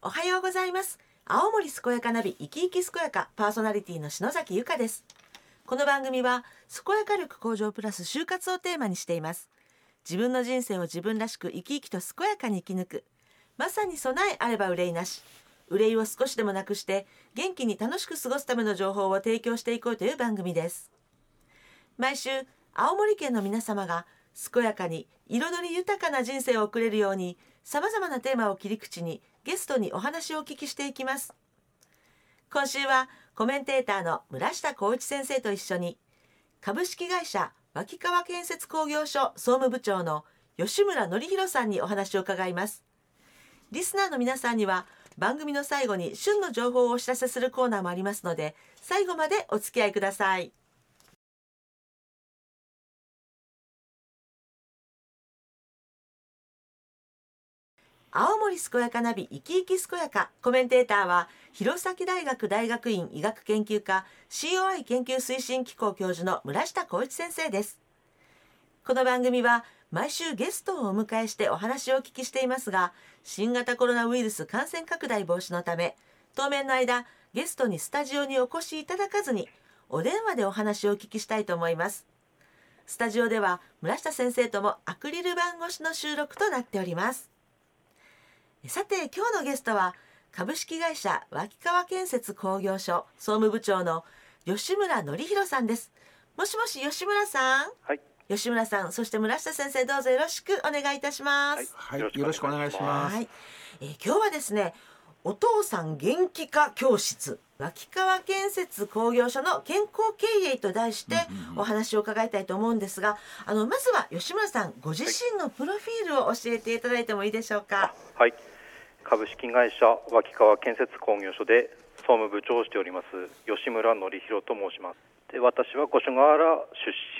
おはようございます。青森健やかナビ生き生き健やかパーソナリティの篠崎由香です。この番組は健やか力向上プラス就活をテーマにしています。自分の人生を自分らしく生き生きと健やかに生き抜く。まさに備えあれば憂いなし。憂いを少しでもなくして元気に楽しく過ごすための情報を提供していこうという番組です。毎週青森県の皆様が健やかに彩り豊かな人生を送れるようにさまざまなテーマを切り口にゲストにお話をお聞きしていきます。今週はコメンテーターの村下光一先生と一緒に株式会社脇川建設工業所総務部長の吉村則弘さんにお話を伺います。リスナーの皆さんには番組の最後に旬の情報をお知らせするコーナーもありますので最後までお付き合いください。青森健やかナビ生き生き健やか。コメンテーターは弘前大学大学院医学研究科 COI 研究推進機構教授の村下光一先生です。この番組は毎週ゲストをお迎えしてお話をお聞きしていますが新型コロナウイルス感染拡大防止のため当面の間ゲストにスタジオにお越しいただかずにお電話でお話をお聞きしたいと思います。スタジオでは村下先生ともアクリル板越しの収録となっております。さて今日のゲストは株式会社脇川建設工業所総務部長の吉村則弘さんです。もしもし吉村さん？はい。吉村さんそして村下先生どうぞよろしくお願いいたします。はい、よろしくお願いします。はい、えー今日はですねお父さん元気化教室脇川建設工業所の健康経営と題してお話を伺いたいと思うんですがあのまずは吉村さんご自身のプロフィールを教えていただいてもいいでしょうか？はい株式会社脇川建設工業所で総務部長をしております吉村則弘と申します。で私は五所川原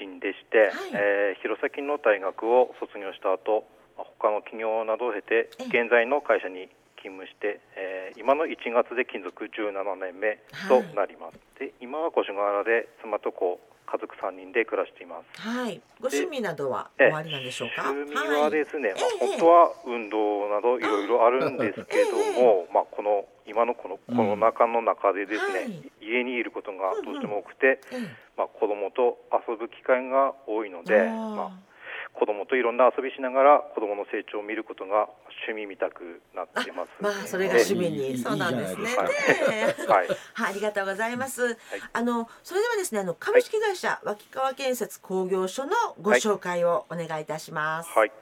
出身でして、えー弘前の大学を卒業した後まあ他の企業などを経てえ現在の会社に勤務して、えー今の1月で勤続17年目となります、で今は五所川原で妻と子家族3人で暮らしています。はい。ご趣味などはええおありなんでしょうか？趣味はですね、まあ、ええ本当は運動などいろいろあるんですけども、まあ、この今のこのコロナ禍の中でですね、はい。家にいることがどうしても多くて、ええまあ、子供と遊ぶ機会が多いので、まあ、子供といろんな遊びしながら子供の成長を見ることが趣味みたくなってます、まあそれが趣味いいいいにそうなんですね。いい。はい、はい、ありがとうございます。あのそれではですね、あの株式会社脇川建設工業所のご紹介をお願いいたします。はい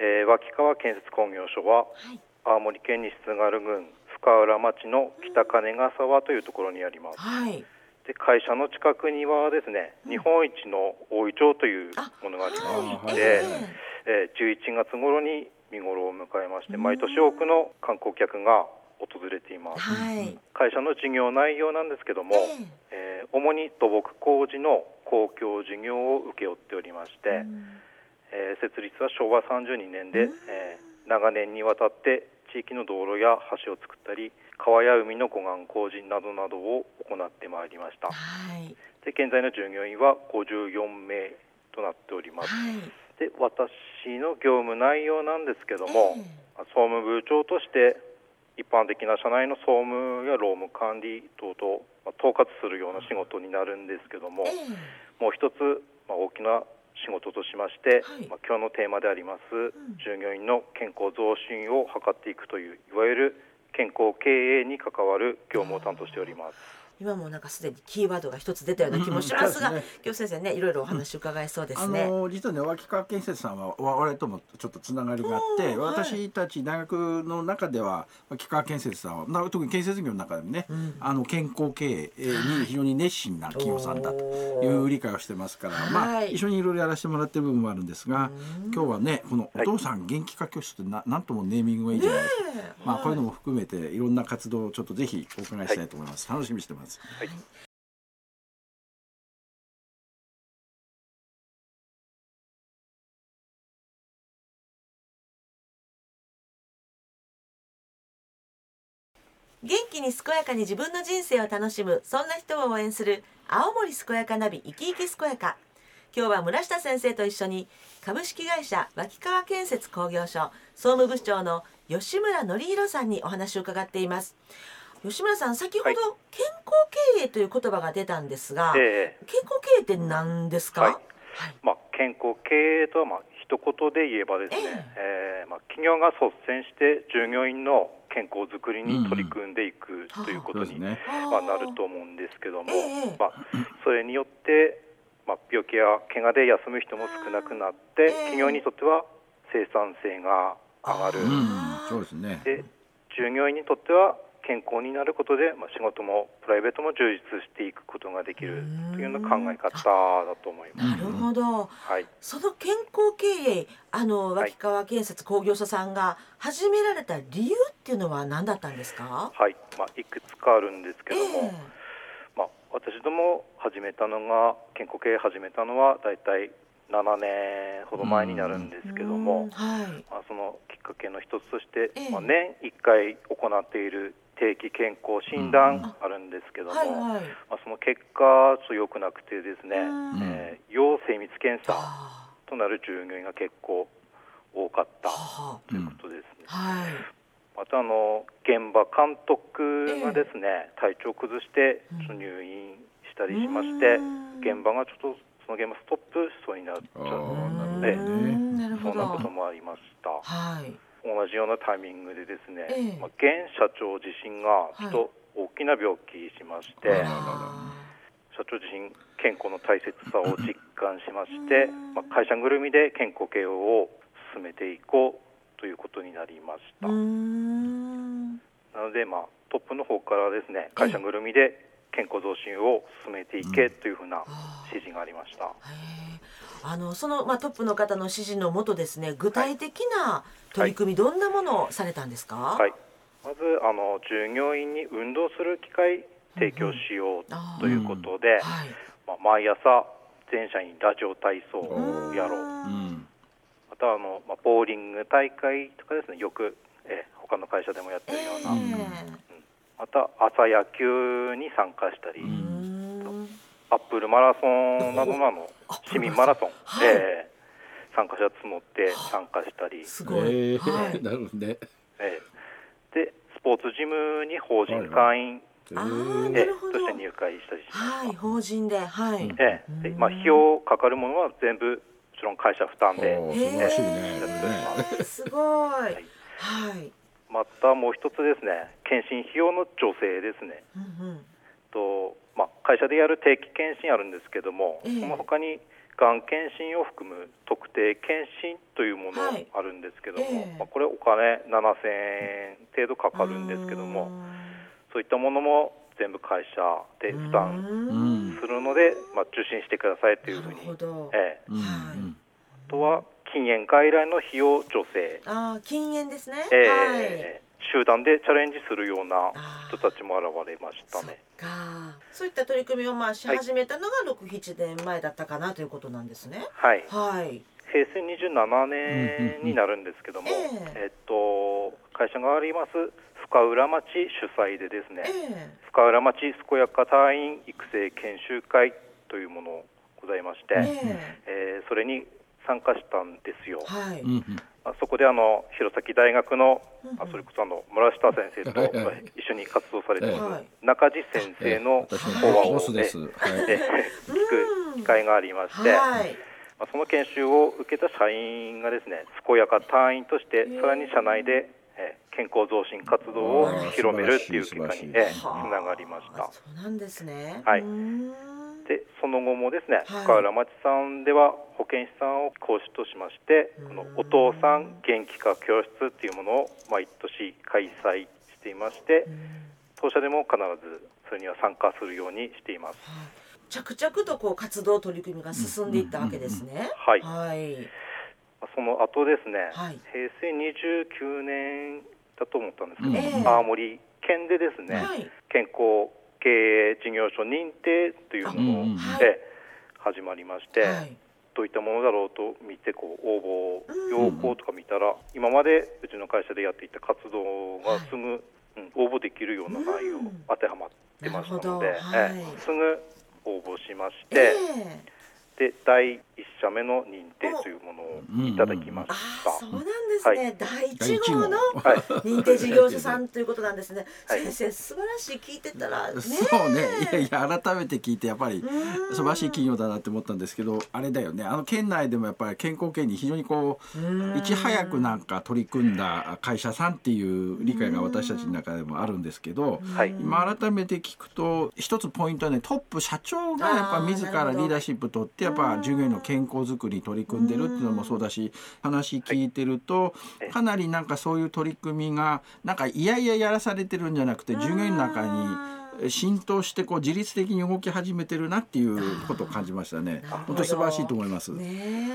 えー脇川建設工業所ははい。青森県西津軽郡深浦町の北金ヶ沢というところにあります。はい。で会社の近くにはですね、日本一の大イチョウというものがありまはい。して、ええー11月頃に見頃を迎えまして毎年多くの観光客が訪れていまえす。はい。会社の事業内容なんですけども、ええ。ー主に土木工事の公共事業を請け負っておりまして、えー設立は昭和32年で、えー長年にわたって地域の道路や橋を作ったり川や海の護岸工事などなどを行ってまいりました。はい。で現在の従業員は54名となっております。はい。で私の業務内容なんですけども、え総務部長として一般的な社内の総務や労務管理等々、まあ統括するような仕事になるんですけども、え。もう一つ、まあ、大きな仕事としまして、はいまあ、今日のテーマであります、従業員の健康増進を図っていくといういわゆる健康経営に関わる業務を担当しております。今もなんかすでにキーワードが一つ出たような気もしますが、うんうん今日先生ねいろいろお話伺いそうであすね。の実はね脇川建設さんは我々ともちょっとつながりがあって、私たち大学の中では脇川建設さんはな特に建設業の中でもね、ん。あの健康経営に非常に熱心な企業さんだという理解をしてますから、まあ、はい。一緒にいろいろやらせてもらってる部分もあるんですが、今日はねこのお父さん元気化教室ってななんともネーミングがいいじゃないですか。まあ、こういうのも含めていろんな活動をちょっとぜひお伺いしたいと思います。楽しみにしてます。元気に健やかに自分の人生を楽しむそんな人を応援する青森健やかナビ生き生き健やか今日は村下先生と一緒に株式会社脇川建設工業所総務部長の吉村則弘さんにお話を伺っています。吉村さん先ほどはい。健康経営という言葉が出たんですが、え健康経営って何ですか、はい。はい。まあ、健康経営とはまあ一言で言えばですね、えーまあ、企業が率先して従業員の健康づくりに取り組んでいくということに。まあ、なると思うんですけども、ええ。まあ、それによって、まあ、病気や怪我で休む人も少なくなって、ええ。企業にとっては生産性が上がる、うん、そうですね。で従業員にとっては健康になることで、まあ、仕事もプライベートも充実していくことができるというような考え方だと思います。なるほど、はい。その健康経営あのはい。脇川建設工業所さんが始められた理由っていうのは何だったんですか、はい。まあ、いくつかあるんですけえども、まあ、私ども始めたのが健康経営始めたのは大体7年ほど前になるんですけどうんも、はい。まあ、そのきっかけの一つとして、ええ。まあ、年1回行っている定期健康診断あ。るんですけども、はいはい。まあ、その結果ちょっと良くなくてですね、うん。えー要精密検査はとなる従業員が結構多かったということですね。あはいまたあの現場監督がですね、体調を崩してうんちょっと入院したりしまして、うん。現場がちょっとその現場ストップしそうになっちゃあうーええなるほど。ね。うんなるほそんなことどもありました。はい。同じようなタイミングでですね、ええ。まあ、現社長自身がちょっと大きな病気しまして、はい社長自身健康の大切さを実感しまして、まあ、会社ぐるみで健康経営を進めていこうということになりました、なので、まあ、トップの方からですね会社ぐるみで健康増進を進めていけというふうなあ指示がありました、あのその、まあ、トップの方の指示のもとですね具体的な取り組み、どんなものをされたんですか、はい、まずあの従業員に運動する機会提供しようということで、はいまあ、毎朝全社員ラジオ体操おをやろう。うん。またあの、まあ、ボーリング大会とかですね。よく、えー他の会社でもやってるような、えまた朝野球に参加したり、アップルマラソンなどのあのアップ市民マラソン、はい。えー参加者募って参加したり、すごい、えはい。え、なるほどね。えー。でスポーツジムに法人会員、あーえなるほど。えーとして入会したりし。はい法人で。はい、ええでまあ、費用かかるものは全部ろん会社負担で、すごい。はい、い。またもう一つですね。検診費用の助成ですね。うんうん。と、まあ、会社でやる定期検診あるんですけども、ええ。その他にがん検診を含む特定検診というものはい。あるんですけども、ええ。まあ、これお金7000円程度かかるんですけどもそういったものも全部会社で負担うん。するので、まあ、受診してくださいというふうなにるほど、ええ。うん。はい。あとは禁煙外来の費用助成、ああ禁煙ですね、えはい。え集団でチャレンジするようなあ人たちも現れましたね。か。そういった取り組みをまあしはい始めたのが六七年前だったかなということなんですね。はい、はい。平成27年になるんですけども、えええっと、会社があります深浦町主催でですね、え深浦町健やか隊員育成研修会というものございまして、ええ。えーそれに参加したんですよ。はい、うんうん。あそこであの弘前大学のあそれこそあの村下先生と一緒に活動されているはい。中地先生の私講話をボスです。えはい。え聞く機会がありまして、はい。まあ、その研修を受けた社員がですね健やか隊員としてさらに社内で、えー健康増進活動を広めるっていう結果に、つながりました。あそうなんですね。はい。うーんでその後もですねはい。深浦町さんでは保健師さんを講師としましてうん。このお父さん元気化教室っていうものを毎年開催していましてうん。当社でも必ずそれには参加するようにしています。はい。着々とこう活動取り組みが進んでいったわけですね。はい。はい。その後ですね、はい。平成29年だと思ったんですけど、ええ。青森県でですね、はい。健康経営事業所認定というもので始まりまして、はい。どういったものだろうと見てこう応うん募要項とか見たら、今までうちの会社でやっていた活動がすぐ、うん応募できるような内容うん。当てはまってましたので、はいええすぐ応募しましえて、で第一社目の認定というものをいただきましあた。あそうなんですね、はい。第一号のはい認定事業者さんということなんですね、はい。先生素晴らしい。聞いてたらねそうね。いやいや改めて聞いてやっぱりうん。素晴らしい企業だなって思ったんですけどあれだよね。あの県内でもやっぱり健康圏に非常にこういち早くなんか取り組んだ会社さんっていう理解が私たちの中でもあるんですけどはい今改めて聞くと一つポイントはねトップ社長がやっぱ自らリーダーシップ取ってやっぱ従業員の健康づくりに取り組んでるっていうのもそうだし話聞いてるとはい。かなりなんかそういう取り組みがなんかいやいややらされてるんじゃなくて従業員の中に浸透してこう自律的に動き始めてるなっていうことを感じましたね。本当に素晴らしいと思います。ねえ。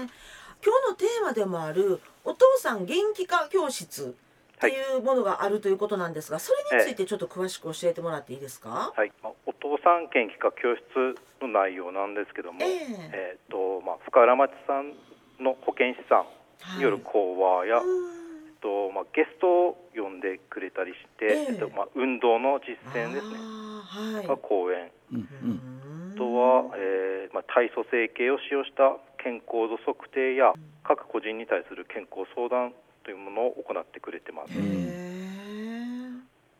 今日のテーマでもあるお父さん元気化教室っていうものがあるということなんですが、それについてちょっと詳しく教えてもらっていいですか、はい、まあお父さん元気化教室の内容なんですけども、ええ。えっ、とまあ深浦町さんの保健師さんによる講話や、えっとまあゲストを呼んでくれたりして、ええ。えっとまあ運動の実践ですね。はい。が講演。うんうん。あとは、えーまあ、体組成計を使用した健康度測定や各個人に対する健康相談というものを行ってくれてます。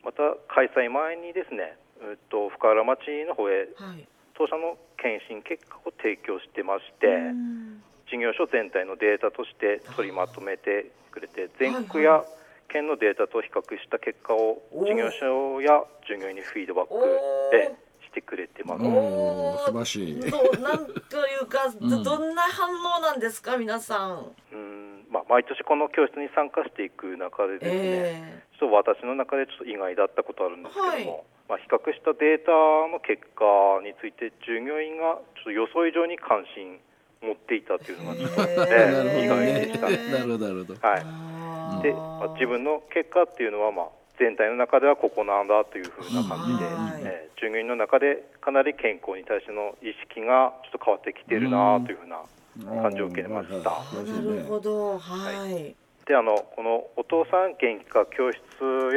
また開催前にですね、えっと深浦町の方へはい当社の検診結果を提供してまして、うん事業所全体のデータとして取りまとめてくれて全国や県のデータと比較した結果を事業所や従業員にフィードバックでしてくれてます。素晴らしい。どうなんというか、うんどんな反応なんですか皆さん。うんまあ、毎年この教室に参加していく中でですね、えちょっと私の中でちょっと意外だったことあるんですけども、はいまあ、比較したデータの結果について従業員がちょっと予想以上に関心持っていたというのがちょっと、へねーなるほど意外でしたね。ね。なるほどなるほど。はいで、まあ、自分の結果っていうのは、まあ、全体の中ではここなんだというふうな感じで、はいえー従業員の中でかなり健康に対しての意識がちょっと変わってきているなというふうな感じを受けました。あなるほど、はい。であのこのお父さん元気化教室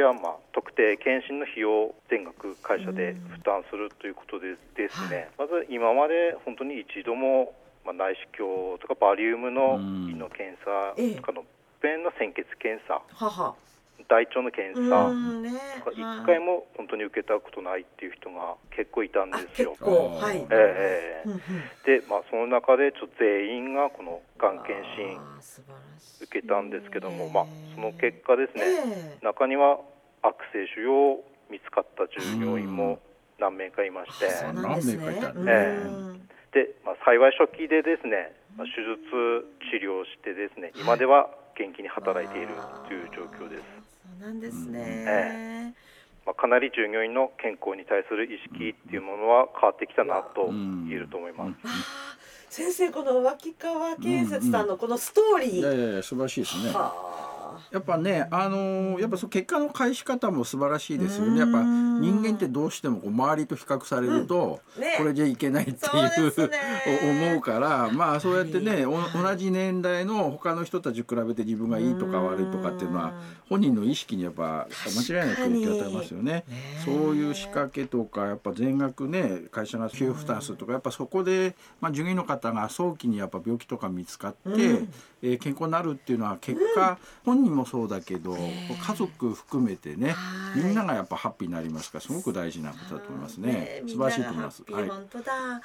や、まあ、特定検診の費用全額会社で負担するということでですね、まず今まで本当に一度も、まあ、内視鏡とかバリウムのうん。胃の検査ええとかの便の鮮血検査母。大腸の検う査んね。とか一回も本当に受けたことないっていう人が結構いたんあですよ。結。構。はい。えええうんうん。えで、まあ、その中でちょっと全員がこのがん検診受けたんですけども、まあ、その結果ですね、ええ。中には悪性腫瘍見つかった従業員も何名かいまして、あそうなんですね。何名かいたうん。えで、まあ、幸い初期でですね、まあ、手術治療してですね、今では元気に働いているという状況です。なんですね。えまあ、かなり従業員の健康に対する意識っていうものは変わってきたなと言えると思います。先生この脇川建設さんのこのストーリー。いやいやいや素晴らしいですね。はあやっぱね、あのーやっぱその結果の返し方も素晴らしいですよね。やっぱうん人間ってどうしてもこう周りと比較されると、うん。ね。これじゃいけないっていう 思うから、まあそうやってね、おはい。同じ年代の他の人たちと比べて自分がいいとか悪いとかっていうのはうん。本人の意識にやっぱ間違いなく影響を与えますよね。ねそういう仕掛けとかやっぱ全額ね会社が給付負担するとかやっぱそこで、まあ、従業員の方が早期にやっぱ病気とか見つかって、うん。えー健康になるっていうのは結果、本人もそうだけど、ね家族含めてねはいみんながやっぱハッピーになりますからすごく大事なことだと思いますね。素晴らしいと思います。本当だ。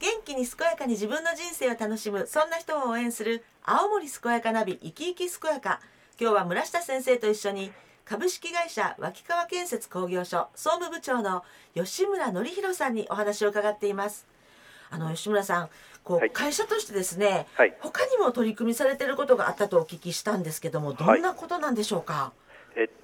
元気に健やかに自分の人生を楽しむそんな人を応援する青森健やかナビ生き生き健やか今日は村下先生と一緒に株式会社脇川建設工業所総務部長の吉村則弘さんにお話を伺っています。あの吉村さんこう、はい。会社としてですね、はい。他にも取り組みされていることがあったとお聞きしたんですけどもどんなことなんでしょうか、えっ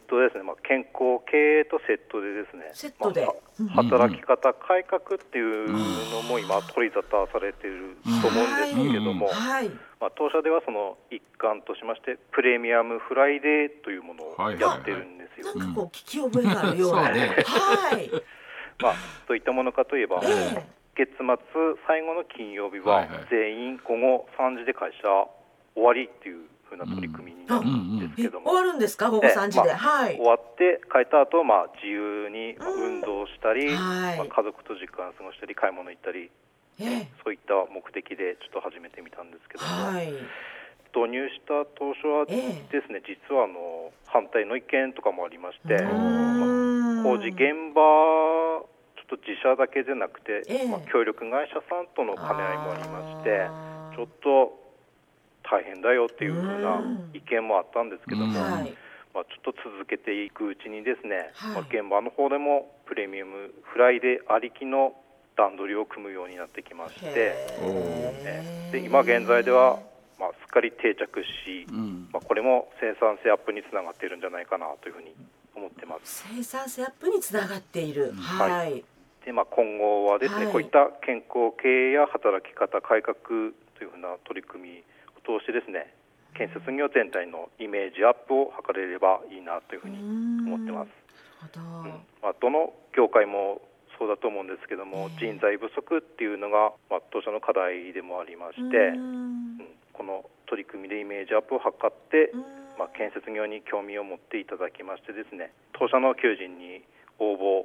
とですね、まあ、健康経営とセットでですね、セットで。まあうん。働き方改革っていうのも今取り沙汰されていると思うんですけども、はい。まあ、当社ではその一環としましてプレミアムフライデーというものをはいやってるんですよ。なんかこう聞き覚えがあるような、そうね。はい、まあ、どういったものかといえば、ええ。月末最後の金曜日はいははい。全員午後3時で会社終わりっていうふふうな取り組みになるん。ですけども、終わるんですか？午後3時で、まあ、はい。終わって帰った後、まあ自由に運動したり、はい、まあ、家族と時間過ごしたり買い物行ったり、えそういった目的でちょっと始めてみたんですけども、はい、導入した当初はですね、実はあの反対の意見とかもありまして、まあ、工事現場ちょっと自社だけでなくて、まあ、協力会社さんとの兼ね合いもありましてちょっと大変だよっていうふうな意見もあったんですけども、まあ、ちょっと続けていくうちにですね、まあ、現場の方でもプレミアムフライデーありきの段取りを組むようになってきまして、ね、で今現在では、まあ、すっかり定着し、うん、まあ、これも生産性アップにつながっているんじゃないかなというふうに思ってます。生産性アップにつながっている、はい、はい、でまあ、今後はですね、はい、こういった健康経営や働き方改革というふうな取り組み通してですね。建設業全体のイメージアップを図れればいいなというふうに思ってます。うん、まあ、どの業界もそうだと思うんですけども、えー、人材不足っていうのが、まあ、当社の課題でもありまして、うん、この取り組みでイメージアップを図って、まあ、建設業に興味を持っていただきましてですね当社の求人に応募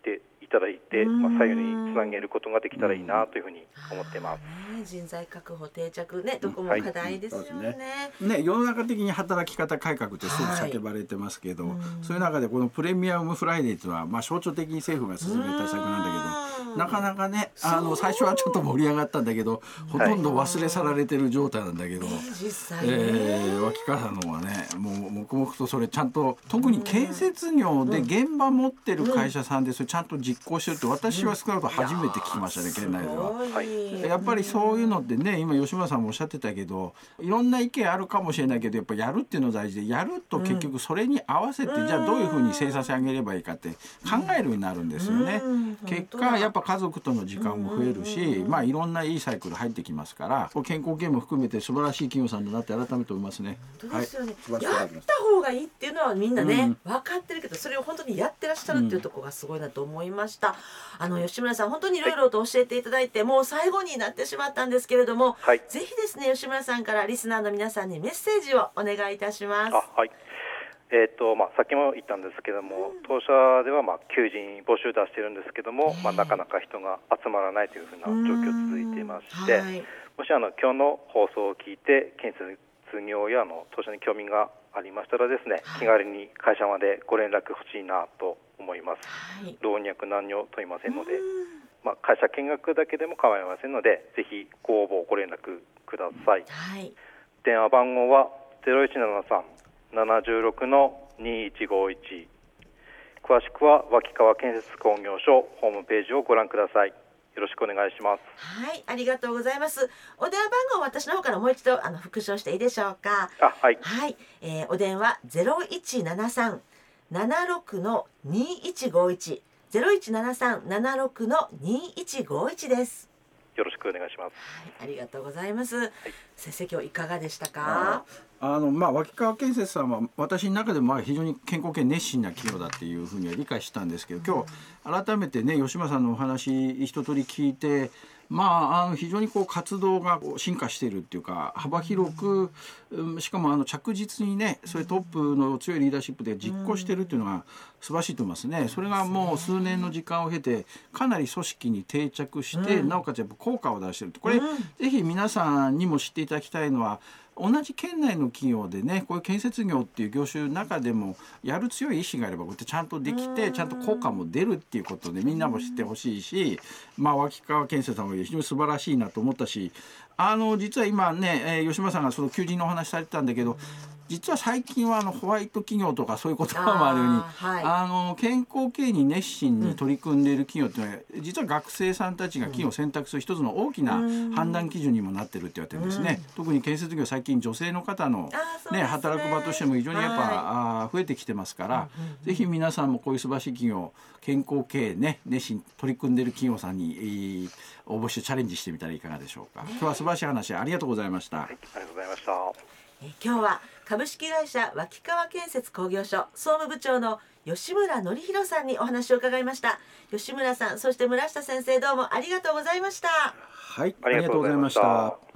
していただいて、まあ、左右につなげることができたらいいなというふうに思ってます。ね、人材確保定着ねどこも課題ですよね。はいね、ね世の中的に働き方改革ってすぐ叫ばれてますけど、はい、そういう中でこのプレミアムフライデーというのは、まあ、象徴的に政府が進めた策なんだけどなかなかねあの最初はちょっと盛り上がったんだけどほとんど忘れ去られてる状態なんだけど、はい、えー、脇川さんの方はねもう黙々とそれちゃんと特に建設業で現場持ってる会社さんでそれちゃんと実行してるって私は少なくとも初めて聞きましたね県内では。やっぱりそういうのってね今吉村さんもおっしゃってたけどいろんな意見あるかもしれないけどやっぱやるっていうの大事でやると結局それに合わせて、じゃあどういうふうに生産性上げればいいかって考えるようになるんですよね。結果やっぱ家族との時間も増えるし、まあいろんないいサイクル入ってきますから健康系も含めて素晴らしい企業さんだなって改めて思いますね。はい、やった方がいいっていうのはみんなね、分かってるけどそれを本当にやってらっしゃるっていうところがすごいなと思いました。あの吉村さん本当にいろいろと教えていただいてもう最後になってしまったんですけれども、はい、ぜひですね吉村さんからリスナーの皆さんにメッセージをお願いいたします。はいえーとまあ、さっきも言ったんですけども、うん、当社では、まあ、求人募集出してるんですけども、まあ、なかなか人が集まらないというふうな状況続いていまして、はい、もしあの今日の放送を聞いて建設業やの当社に興味がありましたらですね、はい、気軽に会社までご連絡欲しいなと思います、はい、老若男女問いませんので、まあ、会社見学だけでも構いませんのでぜひご応募ご連絡ください、はい、電話番号は0173-76の2151詳しくは脇川建設工業所ホームページをご覧ください。よろしくお願いします。はいありがとうございます。お電話番号私の方からもう一度あの復唱していいでしょうか？あはい、はい、えー、お電話0173 76の2151ゼロ一七三七六の二一五一です。よろしくお願いします。はい、ありがとうございます。はい、先生今日いかがでしたか？あのまあ脇川建設さんは私の中でもまあ非常に健康系熱心な企業だっていうふうには理解したんですけど今日改めてね吉間さんのお話一通り聞いてまあ、あの非常にこう活動が進化しているっていうか幅広くしかもあの着実にねそれトップの強いリーダーシップで実行しているっていうのが素晴らしいと思いますね。それがもう数年の時間を経てかなり組織に定着して、なおかつやっぱ効果を出してるこれ、ぜひ皆さんにも知っていただきたいのは同じ県内の企業でねこういう建設業っていう業種の中でもやる強い意志があればこうやってちゃんとできてちゃんと効果も出るっていうことでみんなも知ってほしいし、まあ、脇川建設さんも非常に素晴らしいなと思ったしあの実は今ね、えー、吉村さんがその求人のお話されてたんだけど実は最近はあのホワイト企業とかそういう言葉もあるようにあ、はい、の健康経営に熱心に取り組んでいる企業っていうのは、うん、実は学生さんたちが企業を選択する一つの大きな判断基準にもなってるって言われてるんですね、うん、特に建設業最近女性の方のね、ね働く場としても非常にやっぱ、はい、あ増えてきてますから、うん、ぜひ皆さんもこういう素晴らしい企業健康経営ね熱心取り組んでいる企業さんに、えー、応募してチャレンジしてみたらいかがでしょうか、今日は素晴らしい話ありがとうございました、はい、ありがとうございました。え今日は株式会社脇川建設工業所総務部長の吉村則弘さんにお話を伺いました。吉村さんそして村下先生どうもありがとうございました。はい。ありがとうございました